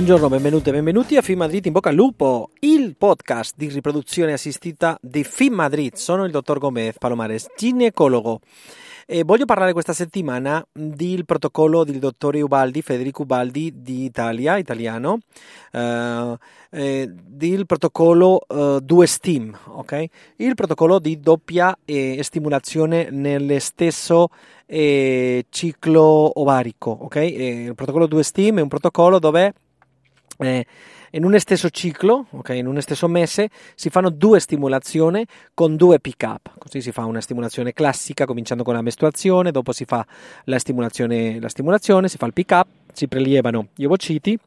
Buongiorno, benvenuti e benvenuti a Film Madrid in bocca al lupo, il podcast di riproduzione assistita di Film Madrid. Sono il dottor Gomez Palomares, ginecologo. E voglio parlare questa settimana del protocollo del dottore Ubaldi, Federico Ubaldi di Italia, italiano, eh, eh, del protocollo eh, 2 STEAM, ok? Il protocollo di doppia eh, stimolazione nello stesso eh, ciclo ovarico, ok? Eh, il protocollo 2 STEAM è un protocollo dove eh, in un stesso ciclo, okay, in un stesso mese, si fanno due stimolazioni con due pick up. Così si fa una stimolazione classica cominciando con la mestruazione, dopo si fa la stimolazione, la stimolazione si fa il pick up, si prelievano gli ovociti,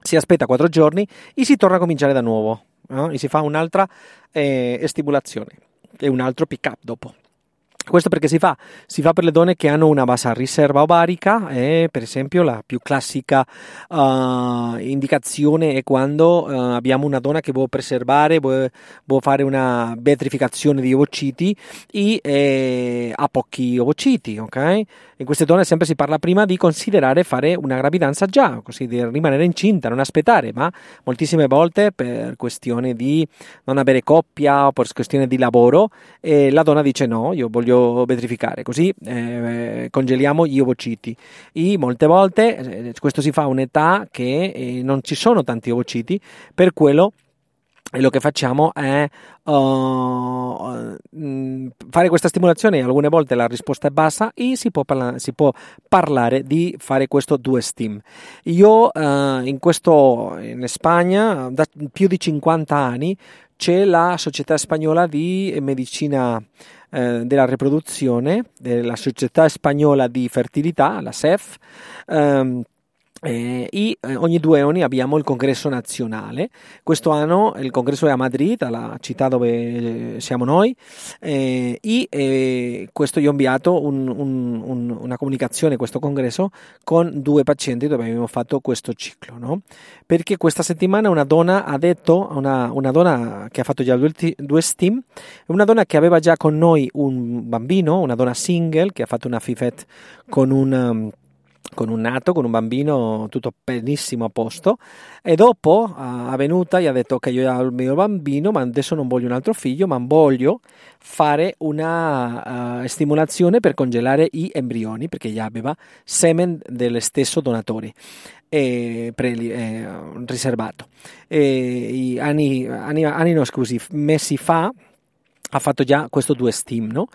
si aspetta quattro giorni e si torna a cominciare da nuovo. No? E si fa un'altra eh, stimolazione e un altro pick up dopo. Questo perché si fa? Si fa per le donne che hanno una bassa riserva ovarica e per esempio la più classica uh, indicazione è quando uh, abbiamo una donna che vuole preservare, vuole, vuole fare una vetrificazione di ovociti e eh, ha pochi ovociti, ok? In queste donne sempre si parla prima di considerare fare una gravidanza già, così di rimanere incinta, non aspettare, ma moltissime volte per questione di non avere coppia o per questione di lavoro eh, la donna dice no, io voglio voglio vetrificare, così eh, congeliamo gli ovociti. E molte volte eh, questo si fa a un'età che eh, non ci sono tanti ovociti, per quello quello che facciamo è uh, fare questa stimolazione alcune volte la risposta è bassa e si può, parla- si può parlare di fare questo due steam io uh, in questo in Spagna da più di 50 anni c'è la società spagnola di medicina eh, della riproduzione, della Società Spagnola di Fertilità, la SEF, ehm, eh, e eh, ogni due anni abbiamo il congresso nazionale. Questo anno il congresso è a Madrid, la città dove eh, siamo noi, eh, e eh, questo io ho inviato un, un, un, una comunicazione questo congresso con due pazienti dove abbiamo fatto questo ciclo. No? Perché questa settimana una donna ha detto, una, una donna che ha fatto già due, STEAM, una donna che aveva già con noi un bambino, una donna single che ha fatto una FIFET con un con un nato, con un bambino tutto benissimo a posto. E dopo è venuta e ha detto che io ho il mio bambino ma adesso non voglio un altro figlio ma voglio fare una uh, stimolazione per congelare gli embrioni perché già aveva semen dello stesso donatore eh, pre, eh, riservato. E anni, anni, anni no scusi mesi fa ha fatto già questo due steam, no?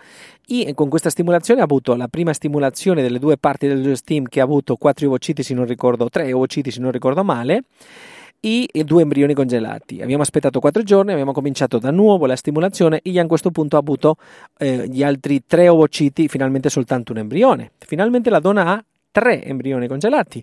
E con questa stimolazione ha avuto la prima stimolazione delle due parti del due steam che ha avuto quattro ovociti se non ricordo, tre ovociti se non ricordo male e due embrioni congelati. Abbiamo aspettato quattro giorni, abbiamo cominciato da nuovo la stimolazione e a questo punto ha avuto eh, gli altri tre ovociti, finalmente soltanto un embrione. Finalmente la donna ha tre embrioni congelati,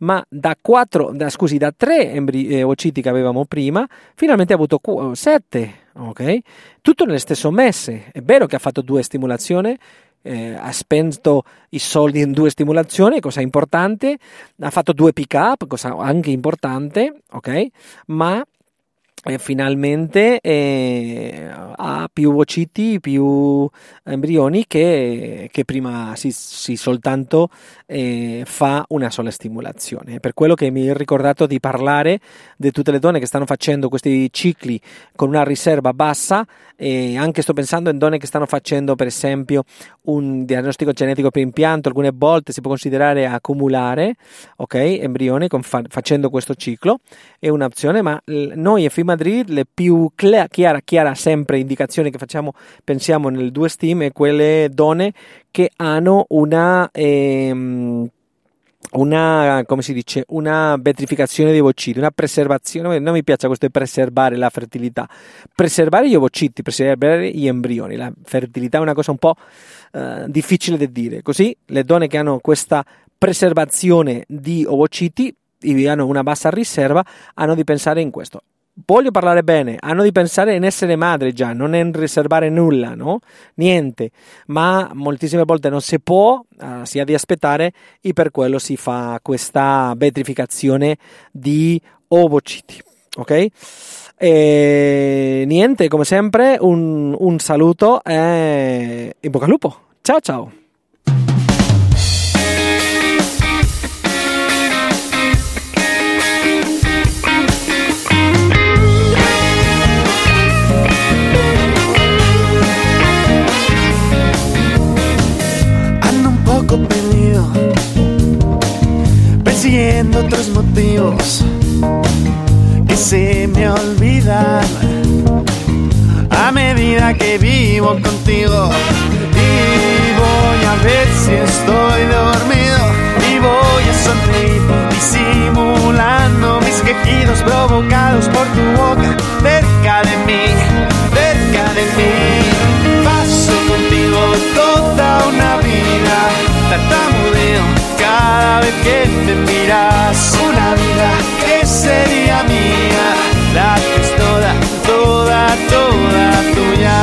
ma da, quattro, da, scusi, da tre embri- eh, ovociti che avevamo prima, finalmente ha avuto qu- sette ok? Tutto nello stesso mese. È vero che ha fatto due stimolazioni, eh, ha spento i soldi in due stimolazioni, cosa importante, ha fatto due pick up, cosa anche importante, ok? Ma finalmente eh, ha più ovociti, più embrioni che, che prima si, si soltanto eh, fa una sola stimolazione. Per quello che mi ho ricordato di parlare di tutte le donne che stanno facendo questi cicli con una riserva bassa e anche sto pensando in donne che stanno facendo per esempio un diagnostico genetico per impianto, alcune volte si può considerare accumulare ok, embrioni con, facendo questo ciclo, è un'opzione, ma noi a FIMA Madrid le più chiara, chiara sempre indicazioni che facciamo, pensiamo nel due è quelle donne che hanno una ehm, una, come si dice, una vetrificazione dei ovociti, una preservazione, non mi piace questo di preservare la fertilità, preservare gli ovociti, preservare gli embrioni, la fertilità è una cosa un po' eh, difficile da dire, così le donne che hanno questa preservazione di ovociti hanno una bassa riserva, hanno di pensare in questo voglio parlare bene, hanno di pensare in essere madre già, non in riservare nulla, no? Niente, ma moltissime volte non si può, uh, si ha di aspettare e per quello si fa questa vetrificazione di ovociti, ok? E niente, come sempre, un, un saluto e in bocca al lupo. Ciao ciao! Que se me olvidan a medida que vivo contigo. Y voy a ver si estoy dormido y voy a sonreír disimulando mis quejidos provocados por tu boca cerca de mí, cerca de mí. Paso contigo toda una vida, tartamudeo cada vez que me miras. Una vida sería mía, la que es toda, toda, toda tuya.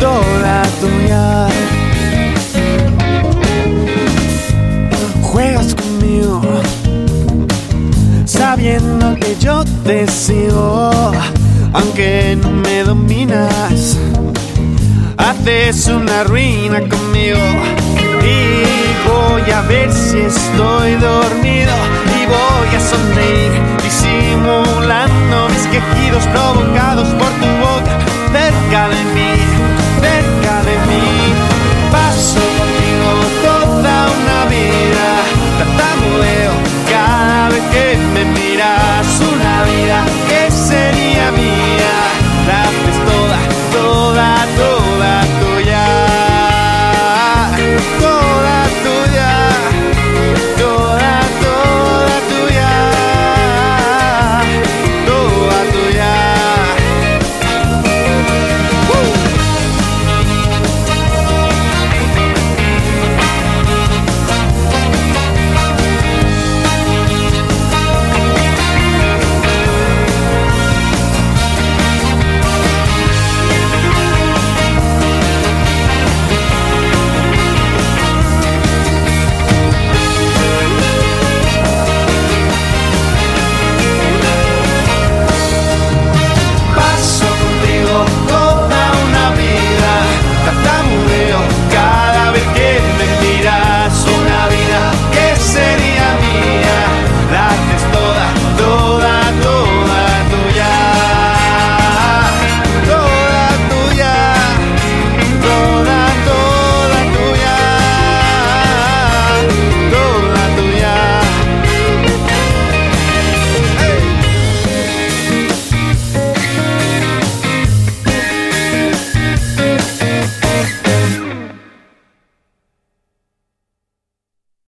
Toda tuya. Juegas conmigo, sabiendo que yo te sigo, aunque no me dominas. Haces una ruina conmigo y voy a ver si estoy dormido voy a sonreír disimulando mis quejidos provocados por tu voz.